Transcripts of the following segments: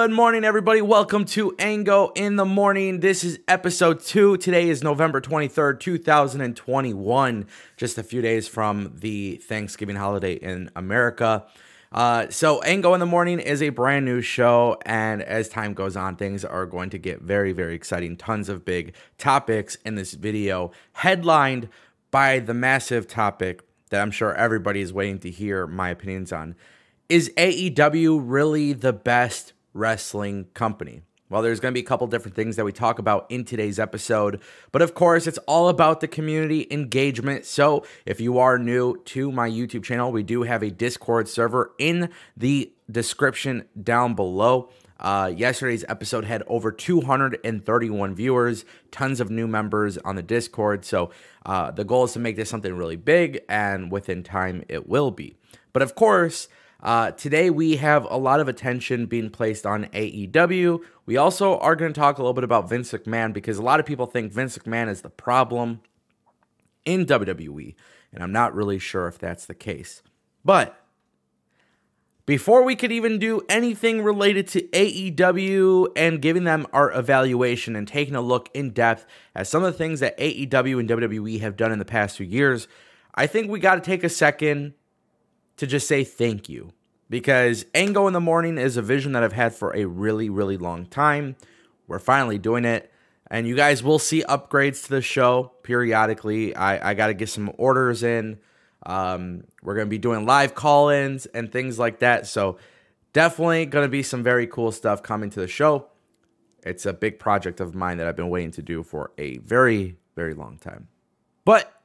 Good morning, everybody. Welcome to Ango in the Morning. This is episode two. Today is November 23rd, 2021, just a few days from the Thanksgiving holiday in America. Uh, so, Ango in the Morning is a brand new show, and as time goes on, things are going to get very, very exciting. Tons of big topics in this video, headlined by the massive topic that I'm sure everybody is waiting to hear my opinions on is AEW really the best wrestling company? Well, there's going to be a couple different things that we talk about in today's episode. But of course, it's all about the community engagement. So if you are new to my YouTube channel, we do have a Discord server in the description down below. Uh, yesterday's episode had over 231 viewers, tons of new members on the Discord. So uh, the goal is to make this something really big, and within time, it will be. But of course, uh, today, we have a lot of attention being placed on AEW. We also are going to talk a little bit about Vince McMahon because a lot of people think Vince McMahon is the problem in WWE, and I'm not really sure if that's the case. But before we could even do anything related to AEW and giving them our evaluation and taking a look in depth at some of the things that AEW and WWE have done in the past few years, I think we got to take a second to just say thank you because Ango in the Morning is a vision that I've had for a really, really long time. We're finally doing it. And you guys will see upgrades to the show periodically. I, I got to get some orders in. Um, we're going to be doing live call ins and things like that. So, definitely going to be some very cool stuff coming to the show. It's a big project of mine that I've been waiting to do for a very, very long time. But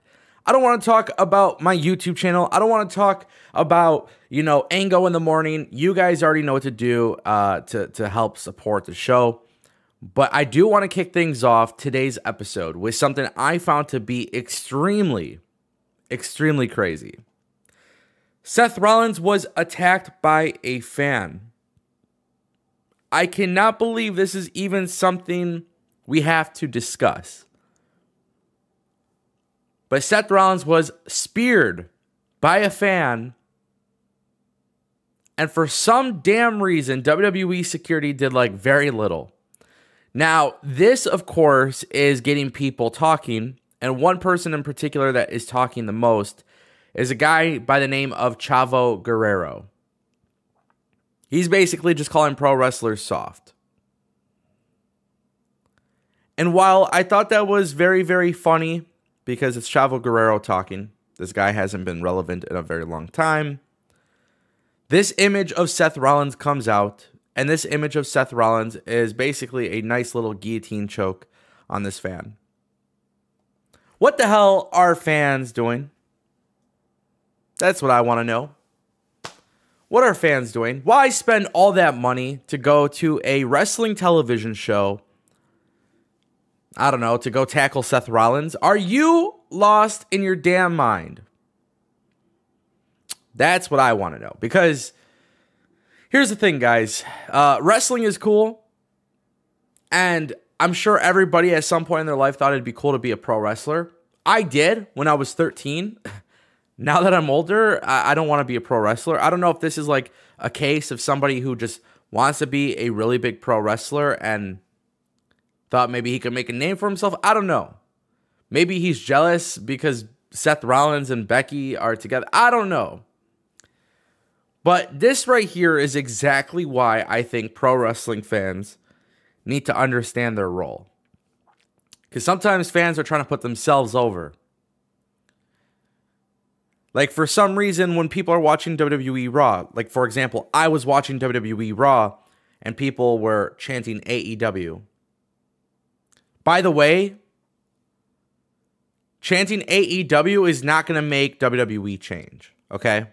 I don't want to talk about my YouTube channel. I don't want to talk about, you know, Ango in the morning. You guys already know what to do uh, to, to help support the show. But I do want to kick things off today's episode with something I found to be extremely, extremely crazy. Seth Rollins was attacked by a fan. I cannot believe this is even something we have to discuss. But Seth Rollins was speared by a fan. And for some damn reason, WWE security did like very little. Now, this, of course, is getting people talking. And one person in particular that is talking the most is a guy by the name of Chavo Guerrero. He's basically just calling pro wrestlers soft. And while I thought that was very, very funny, because it's Chavo Guerrero talking. This guy hasn't been relevant in a very long time. This image of Seth Rollins comes out, and this image of Seth Rollins is basically a nice little guillotine choke on this fan. What the hell are fans doing? That's what I want to know. What are fans doing? Why spend all that money to go to a wrestling television show I don't know, to go tackle Seth Rollins? Are you lost in your damn mind? That's what I want to know. Because here's the thing, guys uh, wrestling is cool. And I'm sure everybody at some point in their life thought it'd be cool to be a pro wrestler. I did when I was 13. now that I'm older, I, I don't want to be a pro wrestler. I don't know if this is like a case of somebody who just wants to be a really big pro wrestler and Thought maybe he could make a name for himself. I don't know. Maybe he's jealous because Seth Rollins and Becky are together. I don't know. But this right here is exactly why I think pro wrestling fans need to understand their role. Because sometimes fans are trying to put themselves over. Like, for some reason, when people are watching WWE Raw, like, for example, I was watching WWE Raw and people were chanting AEW. By the way, chanting AEW is not going to make WWE change, okay?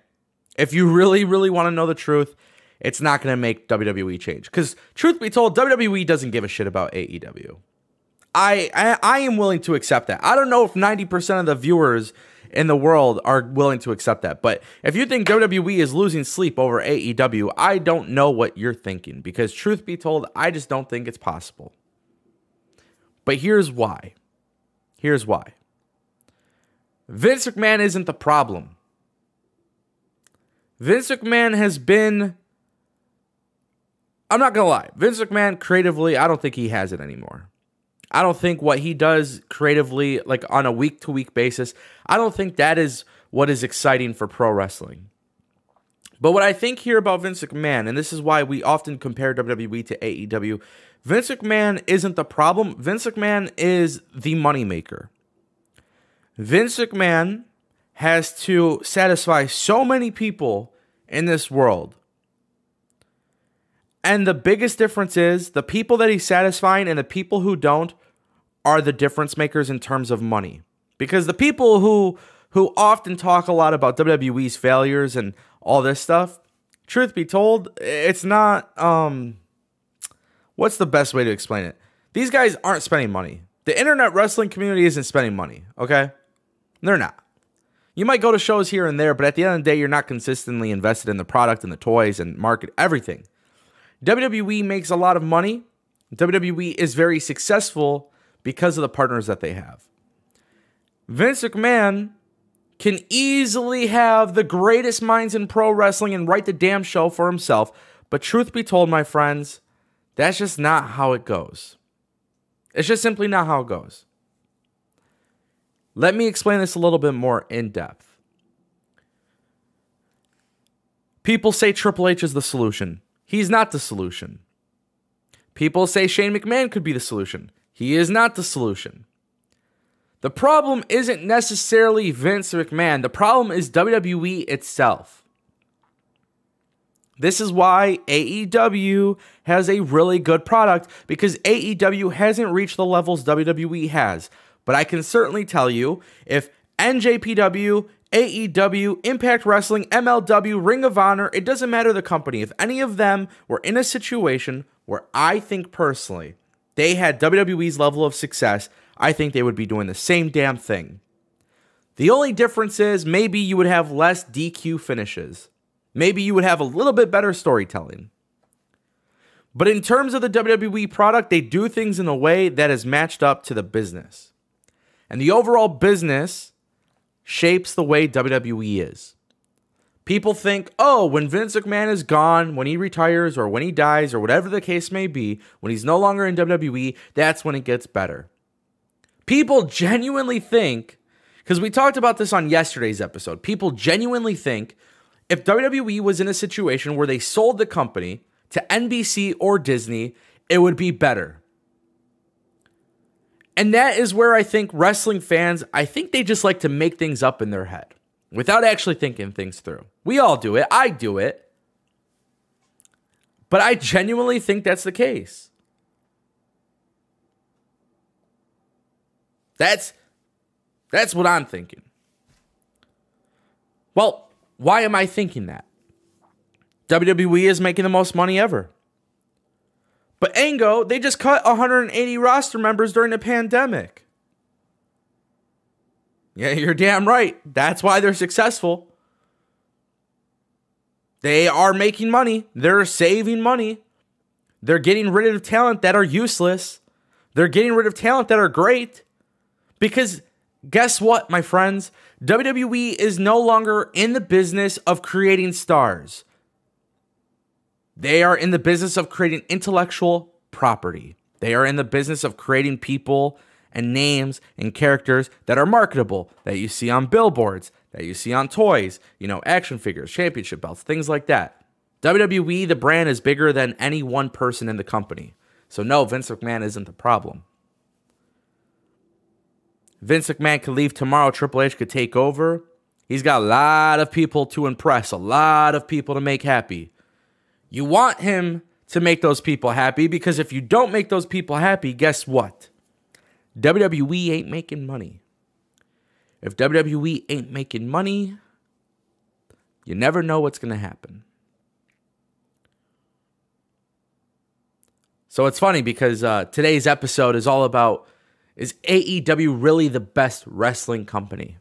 If you really, really want to know the truth, it's not going to make WWE change. Because, truth be told, WWE doesn't give a shit about AEW. I, I, I am willing to accept that. I don't know if 90% of the viewers in the world are willing to accept that. But if you think WWE is losing sleep over AEW, I don't know what you're thinking. Because, truth be told, I just don't think it's possible. But here's why. Here's why. Vince McMahon isn't the problem. Vince McMahon has been I'm not gonna lie, Vince McMahon creatively, I don't think he has it anymore. I don't think what he does creatively, like on a week to week basis, I don't think that is what is exciting for pro wrestling. But what I think here about Vince McMahon, and this is why we often compare WWE to AEW, Vince McMahon isn't the problem. Vince McMahon is the moneymaker. Vince McMahon has to satisfy so many people in this world. And the biggest difference is the people that he's satisfying and the people who don't are the difference makers in terms of money. Because the people who who often talk a lot about WWE's failures and all this stuff, truth be told, it's not um what's the best way to explain it? These guys aren't spending money. The internet wrestling community isn't spending money, okay? They're not. You might go to shows here and there, but at the end of the day, you're not consistently invested in the product and the toys and market, everything. WWE makes a lot of money. WWE is very successful because of the partners that they have. Vince McMahon can easily have the greatest minds in pro wrestling and write the damn show for himself. But truth be told, my friends, that's just not how it goes. It's just simply not how it goes. Let me explain this a little bit more in depth. People say Triple H is the solution. He's not the solution. People say Shane McMahon could be the solution. He is not the solution. The problem isn't necessarily Vince McMahon, the problem is WWE itself. This is why AEW has a really good product because AEW hasn't reached the levels WWE has. But I can certainly tell you if NJPW, AEW, Impact Wrestling, MLW, Ring of Honor, it doesn't matter the company, if any of them were in a situation where I think personally they had WWE's level of success, I think they would be doing the same damn thing. The only difference is maybe you would have less DQ finishes. Maybe you would have a little bit better storytelling. But in terms of the WWE product, they do things in a way that is matched up to the business. And the overall business shapes the way WWE is. People think, oh, when Vince McMahon is gone, when he retires or when he dies or whatever the case may be, when he's no longer in WWE, that's when it gets better. People genuinely think, because we talked about this on yesterday's episode, people genuinely think if WWE was in a situation where they sold the company to NBC or Disney, it would be better. And that is where I think wrestling fans, I think they just like to make things up in their head without actually thinking things through. We all do it. I do it. But I genuinely think that's the case. That's that's what I'm thinking. Well, why am I thinking that? WWE is making the most money ever. But Ango, they just cut 180 roster members during the pandemic. Yeah, you're damn right. That's why they're successful. They are making money. They're saving money. They're getting rid of talent that are useless. They're getting rid of talent that are great. Because guess what, my friends? WWE is no longer in the business of creating stars. They are in the business of creating intellectual property. They are in the business of creating people and names and characters that are marketable, that you see on billboards, that you see on toys, you know, action figures, championship belts, things like that. WWE, the brand, is bigger than any one person in the company. So, no, Vince McMahon isn't the problem. Vince McMahon could leave tomorrow. Triple H could take over. He's got a lot of people to impress, a lot of people to make happy. You want him to make those people happy because if you don't make those people happy, guess what? WWE ain't making money. If WWE ain't making money, you never know what's going to happen. So it's funny because uh, today's episode is all about is AEW really the best wrestling company?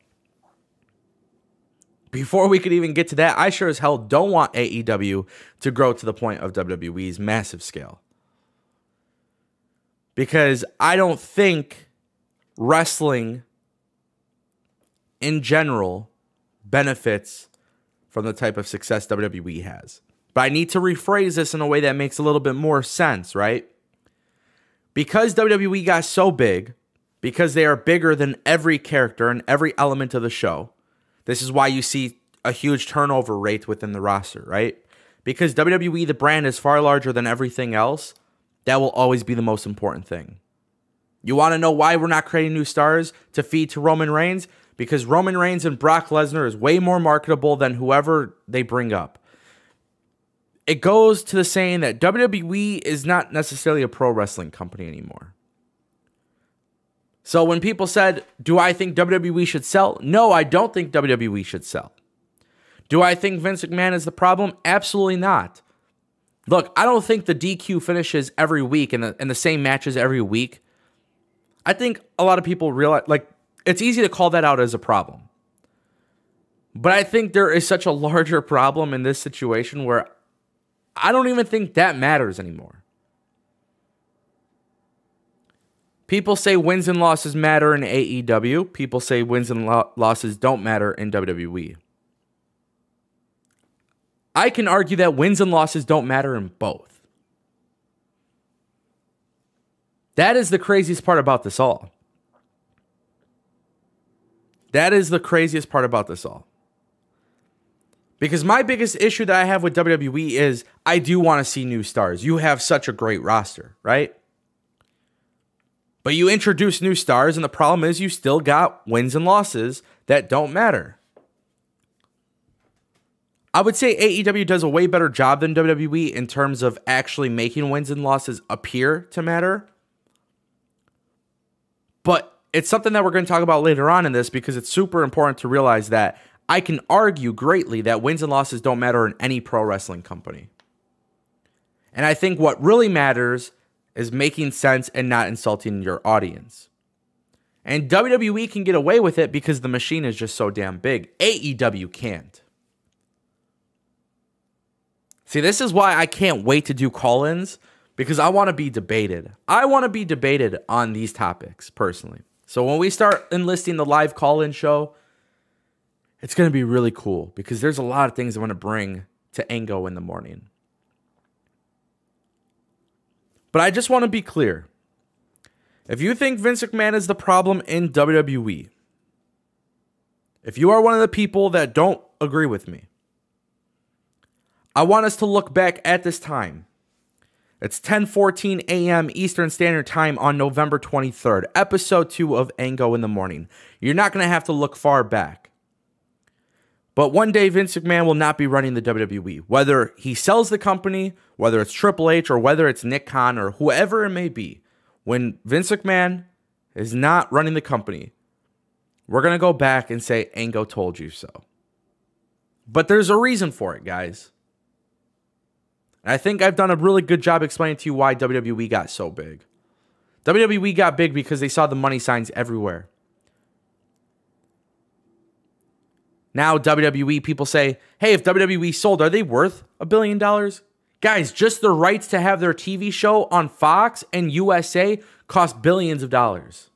Before we could even get to that, I sure as hell don't want AEW to grow to the point of WWE's massive scale. Because I don't think wrestling in general benefits from the type of success WWE has. But I need to rephrase this in a way that makes a little bit more sense, right? Because WWE got so big, because they are bigger than every character and every element of the show, this is why you see a huge turnover rate within the roster, right? Because WWE, the brand, is far larger than everything else. That will always be the most important thing. You want to know why we're not creating new stars to feed to Roman Reigns? Because Roman Reigns and Brock Lesnar is way more marketable than whoever they bring up. It goes to the saying that WWE is not necessarily a pro wrestling company anymore. So when people said, Do I think WWE should sell? No, I don't think WWE should sell. Do I think Vince McMahon is the problem? Absolutely not. Look, I don't think the DQ finishes every week and the, and the same matches every week. I think a lot of people realize, like, it's easy to call that out as a problem. But I think there is such a larger problem in this situation where I don't even think that matters anymore. People say wins and losses matter in AEW. People say wins and lo- losses don't matter in WWE. I can argue that wins and losses don't matter in both. That is the craziest part about this all. That is the craziest part about this all. Because my biggest issue that I have with WWE is I do want to see new stars. You have such a great roster, right? But you introduce new stars, and the problem is you still got wins and losses that don't matter. I would say AEW does a way better job than WWE in terms of actually making wins and losses appear to matter. But it's something that we're going to talk about later on in this because it's super important to realize that I can argue greatly that wins and losses don't matter in any pro wrestling company. And I think what really matters is making sense and not insulting your audience. And WWE can get away with it because the machine is just so damn big. AEW can't. See, this is why I can't wait to do call ins because I want to be debated. I want to be debated on these topics personally. So when we start enlisting the live call in show, it's going to be really cool because there's a lot of things I want to bring to Ango in the morning. But I just want to be clear. If you think Vince McMahon is the problem in WWE, if you are one of the people that don't agree with me, I want us to look back at this time. It's 10:14 a.m. Eastern Standard Time on November 23rd, episode 2 of Ango in the Morning. You're not going to have to look far back. But one day Vince McMahon will not be running the WWE. Whether he sells the company, whether it's Triple H or whether it's Nick Khan or whoever it may be, when Vince McMahon is not running the company, we're going to go back and say Ango told you so. But there's a reason for it, guys. And I think I've done a really good job explaining to you why WWE got so big. WWE got big because they saw the money signs everywhere. Now, WWE people say, hey, if WWE sold, are they worth a billion dollars? Guys, just the rights to have their TV show on Fox and USA cost billions of dollars.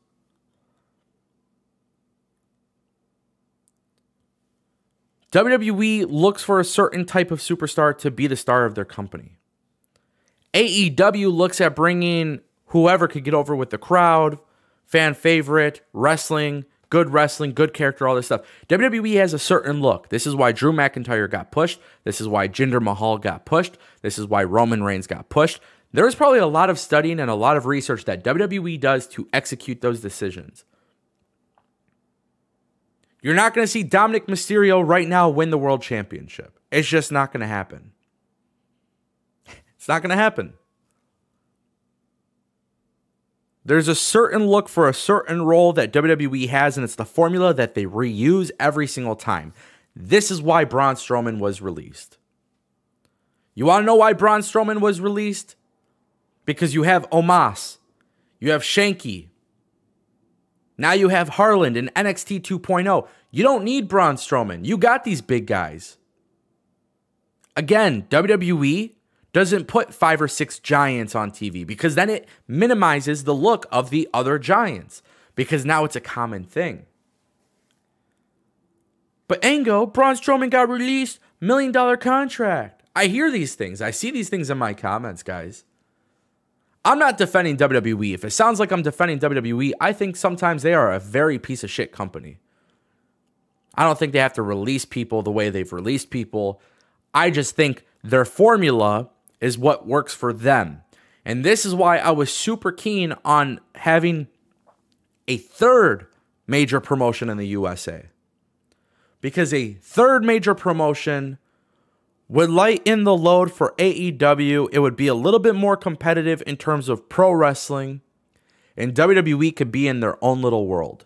WWE looks for a certain type of superstar to be the star of their company. AEW looks at bringing whoever could get over with the crowd, fan favorite, wrestling, good wrestling, good character, all this stuff. WWE has a certain look. This is why Drew McIntyre got pushed. This is why Jinder Mahal got pushed. This is why Roman Reigns got pushed. There's probably a lot of studying and a lot of research that WWE does to execute those decisions. You're not going to see Dominik Mysterio right now win the world championship. It's just not going to happen. It's not going to happen. There's a certain look for a certain role that WWE has, and it's the formula that they reuse every single time. This is why Braun Strowman was released. You want to know why Braun Strowman was released? Because you have Omos, you have Shanky, now you have Harland and NXT 2.0. You don't need Braun Strowman. You got these big guys. Again, WWE doesn't put five or six giants on TV because then it minimizes the look of the other giants because now it's a common thing. But Ango, Braun Strowman got released, million dollar contract. I hear these things. I see these things in my comments, guys. I'm not defending WWE. If it sounds like I'm defending WWE, I think sometimes they are a very piece of shit company. I don't think they have to release people the way they've released people. I just think their formula is what works for them. And this is why I was super keen on having a third major promotion in the USA. Because a third major promotion would lighten the load for AEW. It would be a little bit more competitive in terms of pro wrestling, and WWE could be in their own little world.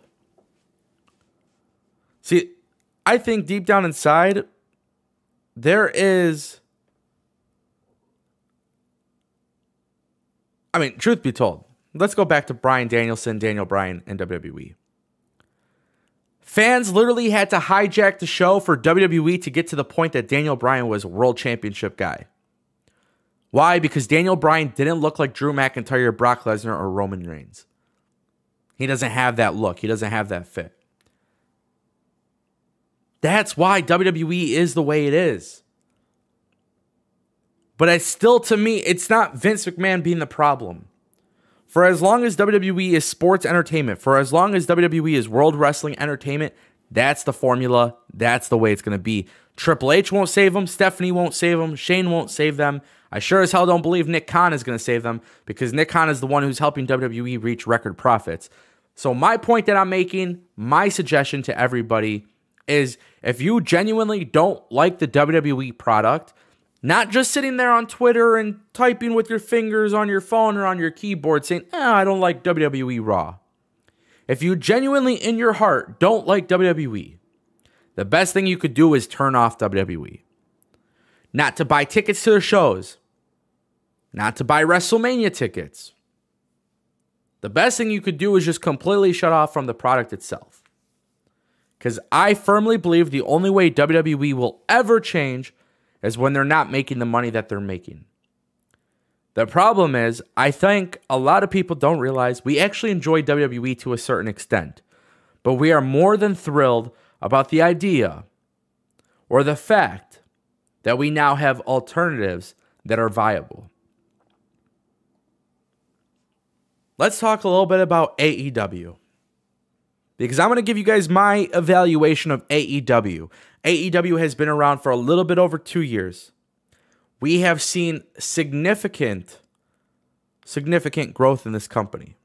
See, I think deep down inside, there is. I mean, truth be told, let's go back to Bryan Danielson, Daniel Bryan, and WWE. Fans literally had to hijack the show for WWE to get to the point that Daniel Bryan was a world championship guy. Why? Because Daniel Bryan didn't look like Drew McIntyre, Brock Lesnar, or Roman Reigns. He doesn't have that look, he doesn't have that fit. That's why WWE is the way it is. But it's still, to me, it's not Vince McMahon being the problem. For as long as WWE is sports entertainment, for as long as WWE is world wrestling entertainment, that's the formula. That's the way it's going to be. Triple H won't save them. Stephanie won't save them. Shane won't save them. I sure as hell don't believe Nick Khan is going to save them because Nick Khan is the one who's helping WWE reach record profits. So, my point that I'm making, my suggestion to everybody is if you genuinely don't like the WWE product, not just sitting there on Twitter and typing with your fingers on your phone or on your keyboard saying, eh, I don't like WWE Raw. If you genuinely in your heart don't like WWE, the best thing you could do is turn off WWE. Not to buy tickets to the shows, not to buy WrestleMania tickets. The best thing you could do is just completely shut off from the product itself. Because I firmly believe the only way WWE will ever change is when they're not making the money that they're making. The problem is, I think a lot of people don't realize we actually enjoy WWE to a certain extent, but we are more than thrilled about the idea or the fact that we now have alternatives that are viable. Let's talk a little bit about AEW because I'm going to give you guys my evaluation of AEW. AEW has been around for a little bit over two years. We have seen significant, significant growth in this company.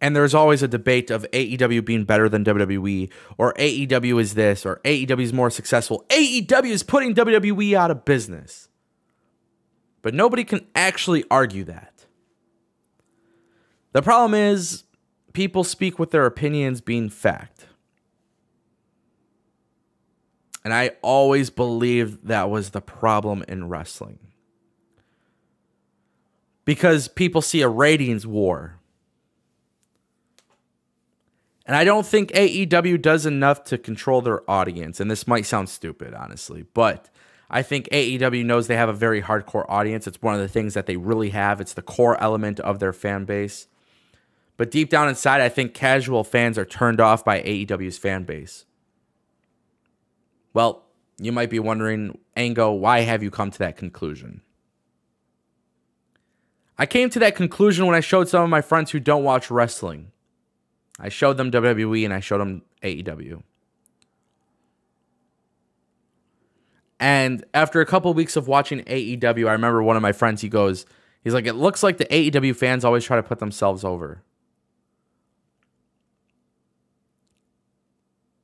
And there's always a debate of AEW being better than WWE, or AEW is this, or AEW is more successful. AEW is putting WWE out of business. But nobody can actually argue that. The problem is, people speak with their opinions being fact. And I always believed that was the problem in wrestling. Because people see a ratings war. And I don't think AEW does enough to control their audience. And this might sound stupid, honestly, but I think AEW knows they have a very hardcore audience. It's one of the things that they really have, it's the core element of their fan base. But deep down inside, I think casual fans are turned off by AEW's fan base. Well, you might be wondering, Ango, why have you come to that conclusion? I came to that conclusion when I showed some of my friends who don't watch wrestling. I showed them WWE and I showed them AEW. And after a couple of weeks of watching AEW, I remember one of my friends, he goes, he's like, it looks like the AEW fans always try to put themselves over.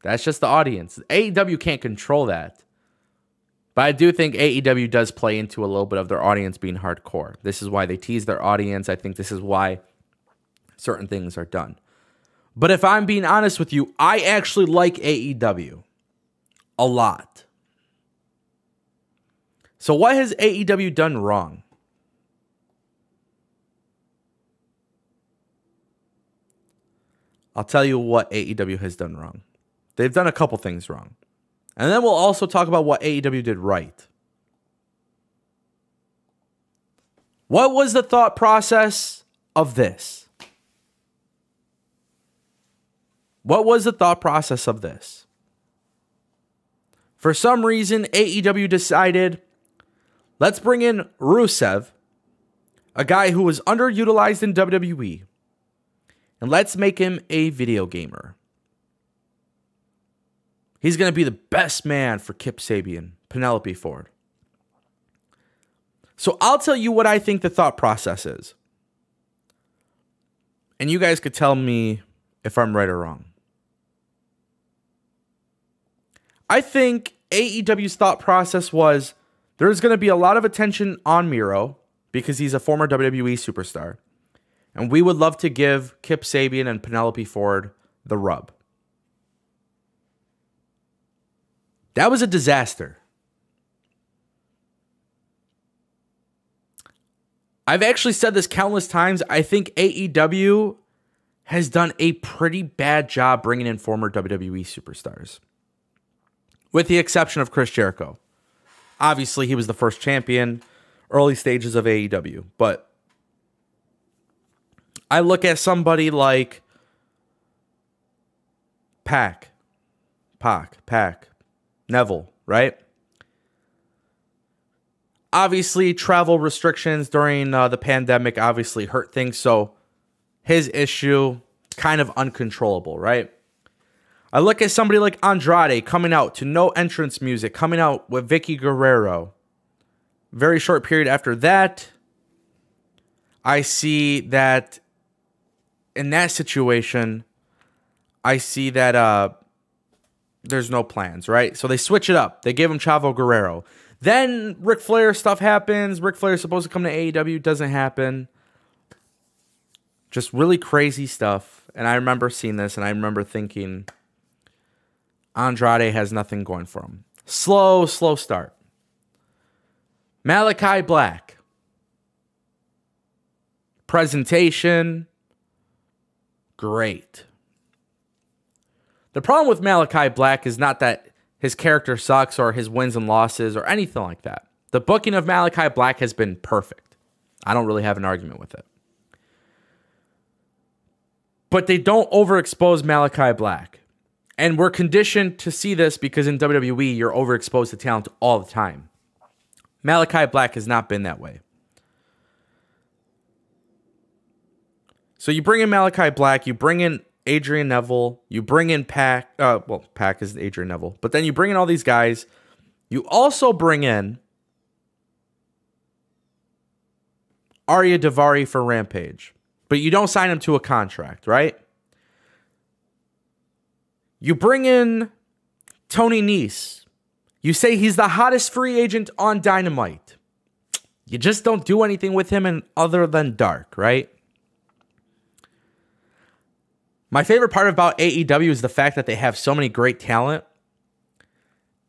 That's just the audience. AEW can't control that. But I do think AEW does play into a little bit of their audience being hardcore. This is why they tease their audience. I think this is why certain things are done. But if I'm being honest with you, I actually like AEW a lot. So, what has AEW done wrong? I'll tell you what AEW has done wrong. They've done a couple things wrong. And then we'll also talk about what AEW did right. What was the thought process of this? What was the thought process of this? For some reason, AEW decided let's bring in Rusev, a guy who was underutilized in WWE, and let's make him a video gamer. He's going to be the best man for Kip Sabian, Penelope Ford. So I'll tell you what I think the thought process is. And you guys could tell me if I'm right or wrong. I think AEW's thought process was there's going to be a lot of attention on Miro because he's a former WWE superstar. And we would love to give Kip Sabian and Penelope Ford the rub. That was a disaster. I've actually said this countless times. I think AEW has done a pretty bad job bringing in former WWE superstars, with the exception of Chris Jericho. Obviously, he was the first champion, early stages of AEW, but I look at somebody like Pac, Pac, Pac, Neville, right? Obviously, travel restrictions during uh, the pandemic obviously hurt things. So his issue kind of uncontrollable, right? I look at somebody like Andrade coming out to no entrance music, coming out with Vickie Guerrero. Very short period after that, I see that in that situation, I see that uh, there's no plans, right? So they switch it up. They give him Chavo Guerrero. Then Ric Flair stuff happens. Ric Flair is supposed to come to AEW, doesn't happen. Just really crazy stuff. And I remember seeing this and I remember thinking Andrade has nothing going for him. Slow, slow start. Malachi Black. Presentation. Great. The problem with Malachi Black is not that his character sucks or his wins and losses or anything like that. The booking of Malachi Black has been perfect. I don't really have an argument with it. But they don't overexpose Malachi Black. And we're conditioned to see this because in WWE, you're overexposed to talent all the time. Malachi Black has not been that way. So you bring in Malachi Black, you bring in Adrian Neville, you bring in Pac, Uh, well, Pac is Adrian Neville, but then you bring in all these guys. You also bring in Ariya Daivari for Rampage, but you don't sign him to a contract, right? You bring in Tony Nese. You say he's the hottest free agent on Dynamite. You just don't do anything with him and other than dark, right? My favorite part about AEW is the fact that they have so many great talent.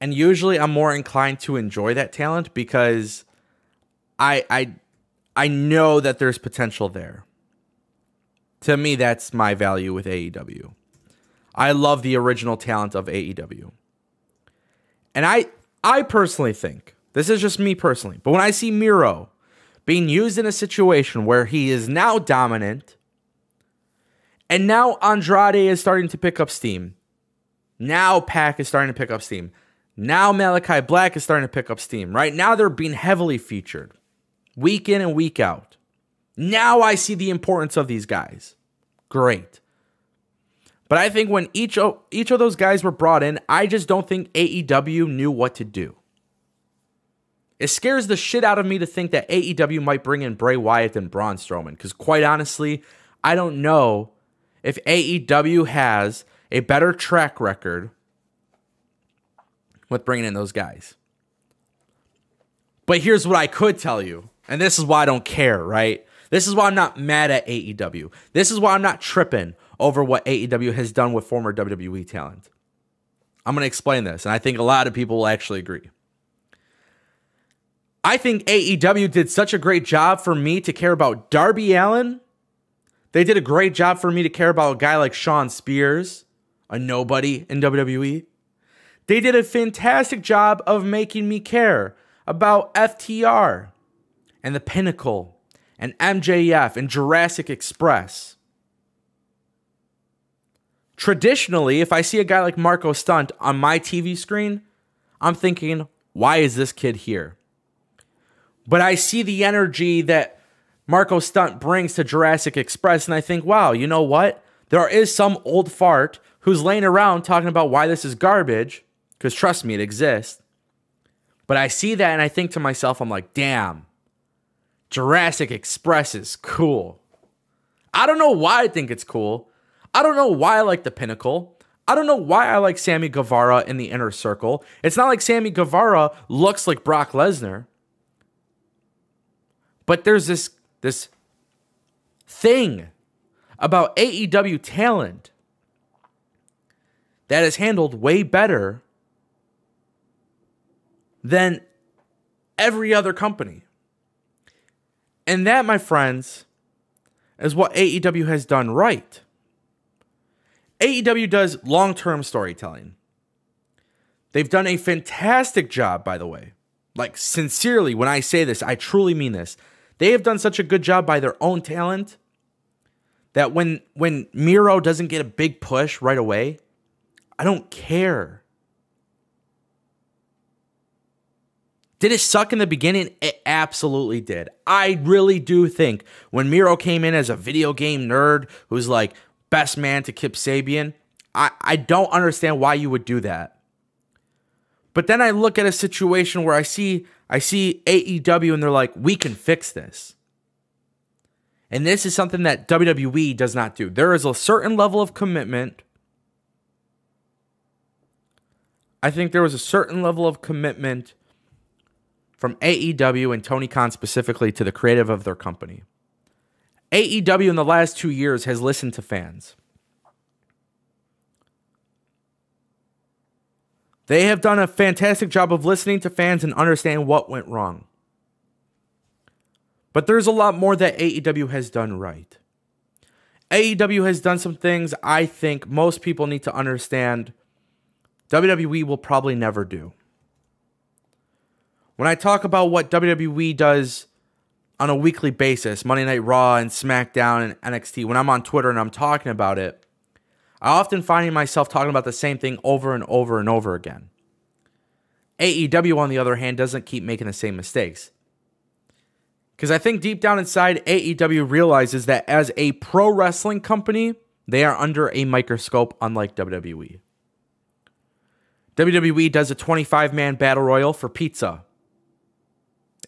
And usually I'm more inclined to enjoy that talent because I I I know that there's potential there. To me that's my value with AEW. I love the original talent of AEW. And I I personally think, this is just me personally, but when I see Miro being used in a situation where he is now dominant and now Andrade is starting to pick up steam. Now Pac is starting to pick up steam. Now Malachi Black is starting to pick up steam. Right now they're being heavily featured week in and week out. Now I see the importance of these guys. Great. But I think when each of, each of those guys were brought in, I just don't think AEW knew what to do. It scares the shit out of me to think that AEW might bring in Bray Wyatt and Braun Strowman because, quite honestly, I don't know if AEW has a better track record with bringing in those guys. But here's what I could tell you, and this is why I don't care, right? This is why I'm not mad at AEW. This is why I'm not tripping over what AEW has done with former WWE talent. I'm going to explain this, and I think a lot of people will actually agree. I think AEW did such a great job for me to care about Darby Allin they did a great job for me to care about a guy like Shawn Spears, a nobody in WWE. They did a fantastic job of making me care about FTR and the Pinnacle and MJF and Jurassic Express. Traditionally, if I see a guy like Marco Stunt on my TV screen, I'm thinking, why is this kid here? But I see the energy that Marco Stunt brings to Jurassic Express, and I think, wow, you know what? There is some old fart who's laying around talking about why this is garbage, because trust me, it exists. But I see that and I think to myself, I'm like, damn, Jurassic Express is cool. I don't know why I think it's cool. I don't know why I like the pinnacle. I don't know why I like Sammy Guevara in the inner circle. It's not like Sammy Guevara looks like Brock Lesnar. But there's this this thing about AEW talent that is handled way better than every other company. And that, my friends, is what AEW has done right. AEW does long term storytelling. They've done a fantastic job, by the way. Like, sincerely, when I say this, I truly mean this. They have done such a good job by their own talent that when when Miro doesn't get a big push right away, I don't care. Did it suck in the beginning? It absolutely did. I really do think when Miro came in as a video game nerd who's like best man to Kip Sabian, I, I don't understand why you would do that. But then I look at a situation where I see I see AEW and they're like, we can fix this. And this is something that WWE does not do. There is a certain level of commitment. I think there was a certain level of commitment from AEW and Tony Khan specifically to the creative of their company. AEW in the last two years has listened to fans. They have done a fantastic job of listening to fans and understanding what went wrong. But there's a lot more that AEW has done right. AEW has done some things I think most people need to understand WWE will probably never do. When I talk about what WWE does on a weekly basis, Monday Night Raw and SmackDown and NXT, when I'm on Twitter and I'm talking about it, I often find myself talking about the same thing over and over and over again. AEW, on the other hand, doesn't keep making the same mistakes. Because I think deep down inside, AEW realizes that as a pro wrestling company, they are under a microscope, unlike WWE. WWE does a 25 man battle royal for pizza.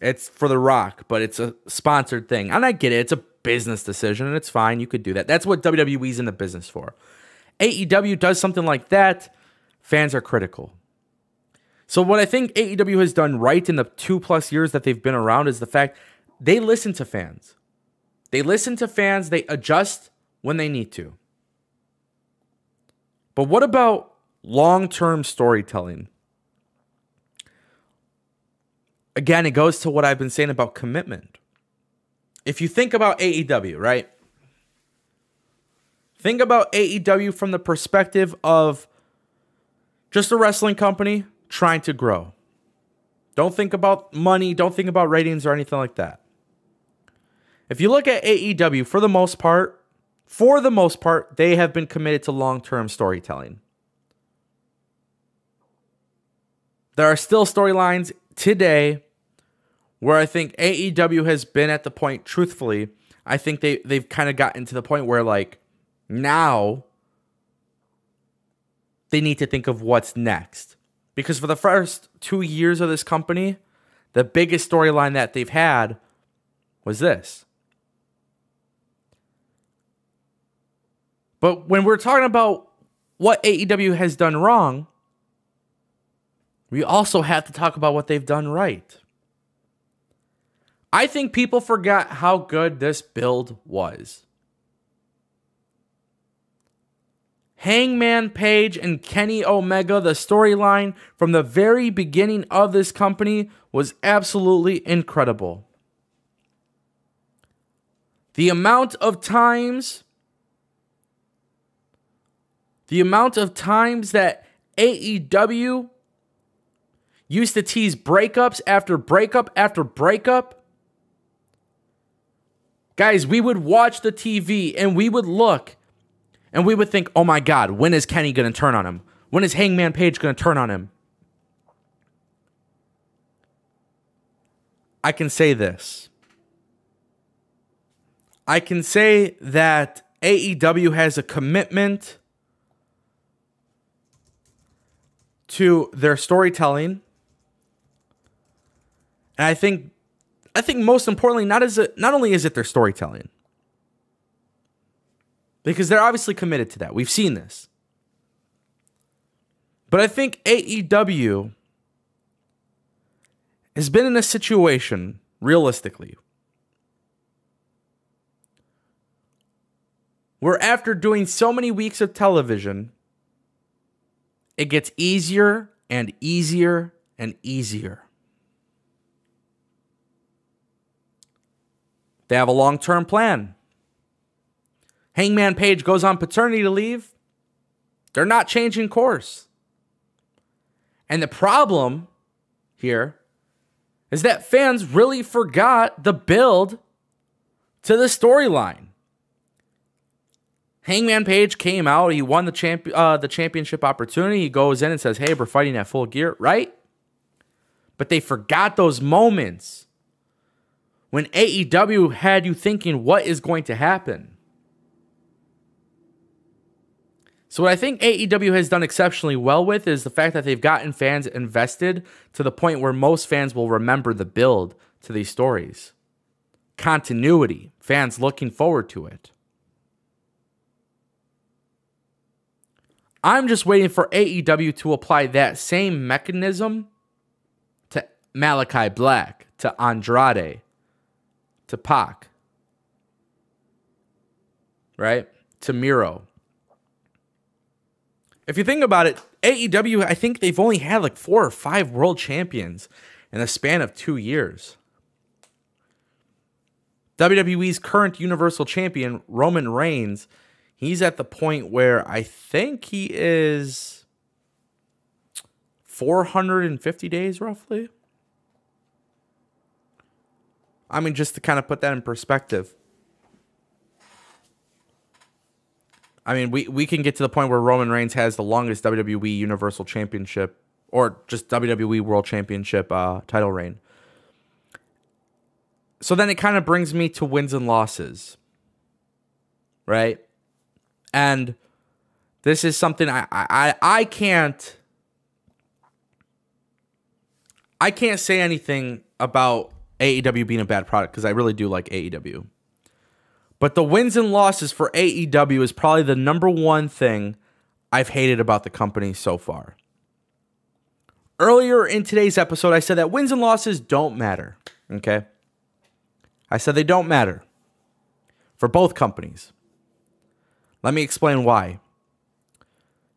It's for The Rock, but it's a sponsored thing. And I get it. It's a business decision, and it's fine. You could do that. That's what WWE's in the business for. AEW does something like that. Fans are critical. So, what I think AEW has done right in the two plus years that they've been around is the fact they listen to fans. They listen to fans, they adjust when they need to. But what about long term storytelling? again, it goes to what I've been saying about commitment. If you think about AEW, right? Think about AEW from the perspective of just a wrestling company trying to grow. Don't think about money, don't think about ratings or anything like that. If you look at AEW, for the most part, for the most part, they have been committed to long term storytelling. There are still storylines today where I think AEW has been at the point, truthfully, I think they, they've kind of gotten to the point where, like, now they need to think of what's next. Because for the first two years of this company, the biggest storyline that they've had was this. But when we're talking about what AEW has done wrong, we also have to talk about what they've done right. I think people forgot how good this build was. Hangman Page and Kenny Omega, the storyline from the very beginning of this company was absolutely incredible. The amount of times, the amount of times that AEW used to tease breakups after breakup after breakup Guys, we would watch the TV and we would look and we would think, oh my God, when is Kenny going to turn on him? When is Hangman Page going to turn on him? I can say this. I can say that AEW has a commitment to their storytelling. And I think I think most importantly, not as a, not only is it their storytelling, because they're obviously committed to that. We've seen this. But I think AEW has been in a situation, realistically, where after doing so many weeks of television, it gets easier and easier and easier. They have a long term plan. Hangman Page goes on paternity leave. They're not changing course. And the problem here is that fans really forgot the build to the storyline. Hangman Page came out. He won the champ uh, the championship opportunity. He goes in and says, "Hey, we're fighting at full gear, right?" But they forgot those moments when AEW had you thinking, "What is going to happen?" So what I think AEW has done exceptionally well with is the fact that they've gotten fans invested to the point where most fans will remember the build to these stories. Continuity, fans looking forward to it. I'm just waiting for AEW to apply that same mechanism to Malachi Black, to Andrade, to Pac, right? To Miro. If you think about it, AEW, I think they've only had like four or five world champions in a span of two years. WWE's current Universal Champion, Roman Reigns, he's at the point where I think he is 450 days roughly. I mean, just to kind of put that in perspective. I mean, we, we can get to the point where Roman Reigns has the longest WWE Universal Championship or just WWE World Championship uh, title reign. So then it kind of brings me to wins and losses, right? And this is something I I I can't I can't say anything about AEW being a bad product because I really do like AEW. But the wins and losses for AEW is probably the number one thing I've hated about the company so far. Earlier in today's episode, I said that wins and losses don't matter. Okay. I said they don't matter for both companies. Let me explain why.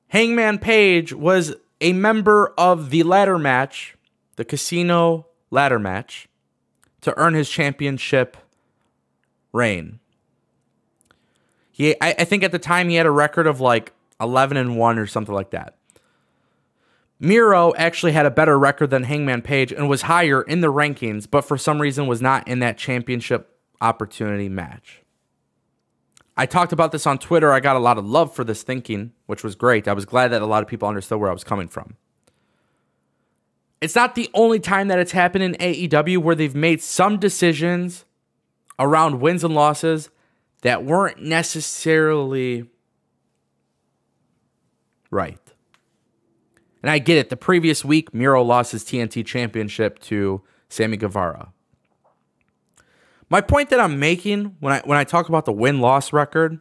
Hangman Page was a member of the ladder match, the casino ladder match, to earn his championship reign. He, I, I think at the time he had a record of like 11 and 1 or something like that. Miro actually had a better record than Hangman Page and was higher in the rankings, but for some reason was not in that championship opportunity match. I talked about this on Twitter. I got a lot of love for this thinking, which was great. I was glad that a lot of people understood where I was coming from. It's not the only time that it's happened in AEW where they've made some decisions around wins and losses that weren't necessarily right. And I get it. The previous week, Miro lost his TNT championship to Sammy Guevara. My point that I'm making when I when I talk about the win loss record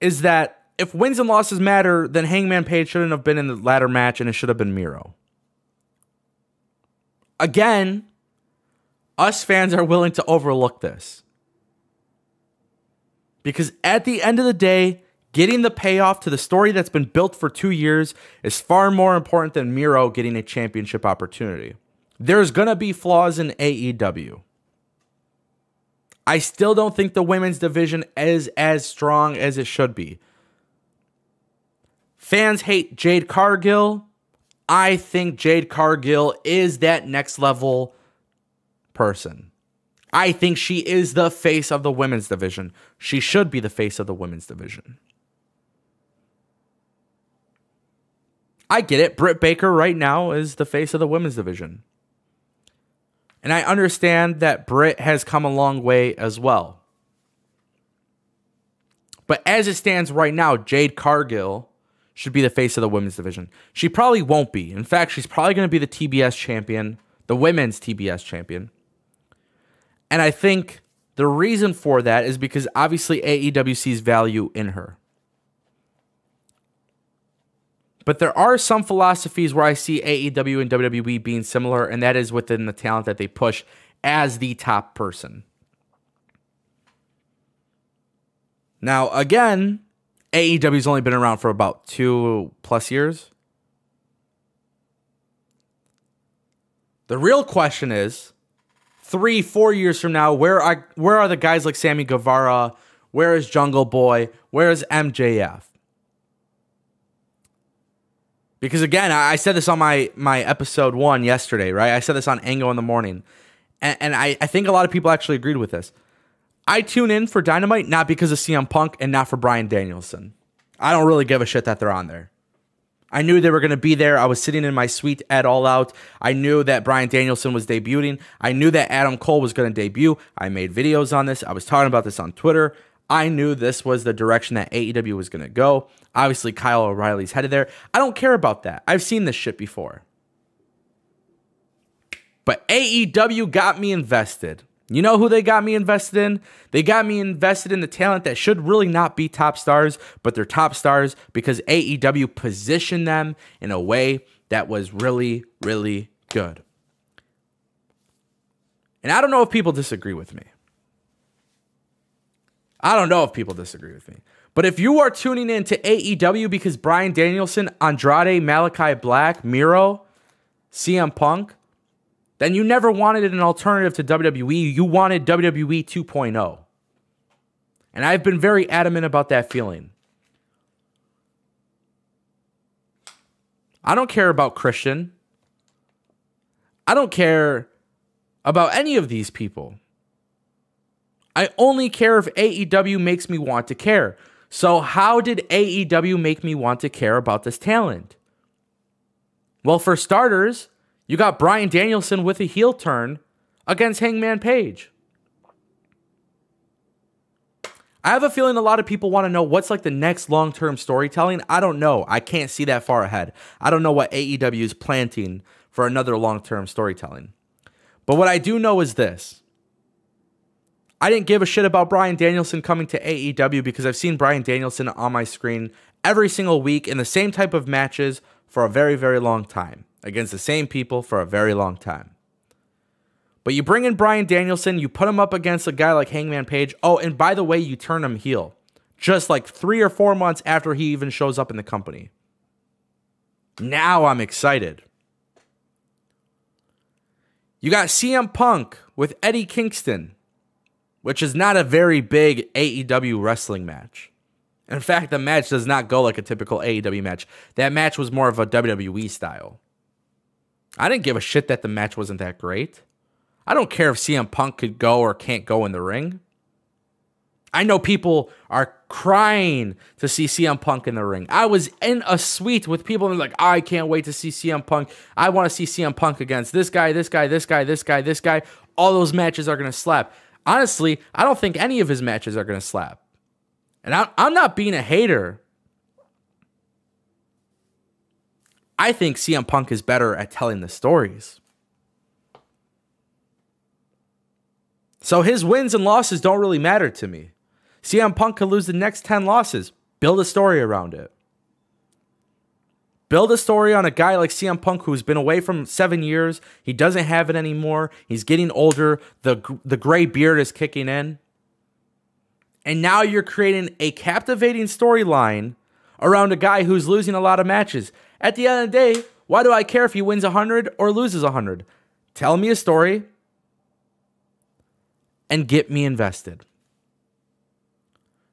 is that if wins and losses matter, then Hangman Page shouldn't have been in the ladder match and it should have been Miro. Again, us fans are willing to overlook this. Because at the end of the day, getting the payoff to the story that's been built for two years is far more important than Miro getting a championship opportunity. There's going to be flaws in AEW. I still don't think the women's division is as strong as it should be. Fans hate Jade Cargill. I think Jade Cargill is that next level person. I think she is the face of the women's division. She should be the face of the women's division. I get it. Britt Baker right now is the face of the women's division. And I understand that Britt has come a long way as well. But as it stands right now, Jade Cargill should be the face of the women's division. She probably won't be. In fact, she's probably going to be the TBS champion, the women's TBS champion. And I think the reason for that is because obviously AEW sees value in her. But there are some philosophies where I see AEW and WWE being similar, and that is within the talent that they push as the top person. Now, again, AEW's only been around for about two plus years. The real question is three, four years from now, where are where are the guys like Sammy Guevara? Where is Jungle Boy? Where is MJF? Because again, I said this on my my episode one yesterday, right? I said this on Ango in the morning, and, and I, I think a lot of people actually agreed with this. I tune in for Dynamite not because of CM Punk and not for Bryan Danielson. I don't really give a shit that they're on there. I knew they were going to be there. I was sitting in my suite at All Out. I knew that Bryan Danielson was debuting. I knew that Adam Cole was going to debut. I made videos on this. I was talking about this on Twitter. I knew this was the direction that AEW was going to go. Obviously, Kyle O'Reilly's headed there. I don't care about that. I've seen this shit before. But AEW got me invested. You know who they got me invested in? They got me invested in the talent that should really not be top stars, but they're top stars because AEW positioned them in a way that was really, really good. And I don't know if people disagree with me. I don't know if people disagree with me. But if you are tuning in to AEW because Bryan Danielson, Andrade, Malachi Black, Miro, CM Punk, then you never wanted an alternative to WWE. You wanted WWE 2.0. And I've been very adamant about that feeling. I don't care about Christian. I don't care about any of these people. I only care if AEW makes me want to care. So, how did AEW make me want to care about this talent? Well, for starters, you got Bryan Danielson with a heel turn against Hangman Page. I have a feeling a lot of people want to know what's like the next long term storytelling. I don't know. I can't see that far ahead. I don't know what AEW is planting for another long term storytelling. But what I do know is this I didn't give a shit about Bryan Danielson coming to AEW because I've seen Bryan Danielson on my screen every single week in the same type of matches for a very, very long time against the same people for a very long time. But you bring in Bryan Danielson, you put him up against a guy like Hangman Page. Oh, and by the way, you turn him heel just like three or four months after he even shows up in the company. Now I'm excited. You got CM Punk with Eddie Kingston, which is not a very big AEW wrestling match. In fact, the match does not go like a typical AEW match. That match was more of a WWE style. I didn't give a shit that the match wasn't that great. I don't care if CM Punk could go or can't go in the ring. I know people are crying to see CM Punk in the ring. I was in a suite with people and like, I can't wait to see CM Punk. I want to see CM Punk against this guy, this guy, this guy, this guy, this guy. All those matches are going to slap. Honestly, I don't think any of his matches are going to slap. And I'm not being a hater I think CM Punk is better at telling the stories. So his wins and losses don't really matter to me. CM Punk could lose the next 10 losses. Build a story around it. Build a story on a guy like CM Punk who's been away from seven years. He doesn't have it anymore. He's getting older. The, the gray beard is kicking in. And now you're creating a captivating storyline around a guy who's losing a lot of matches. At the end of the day, why do I care if he wins 100 or loses 100? Tell me a story and get me invested.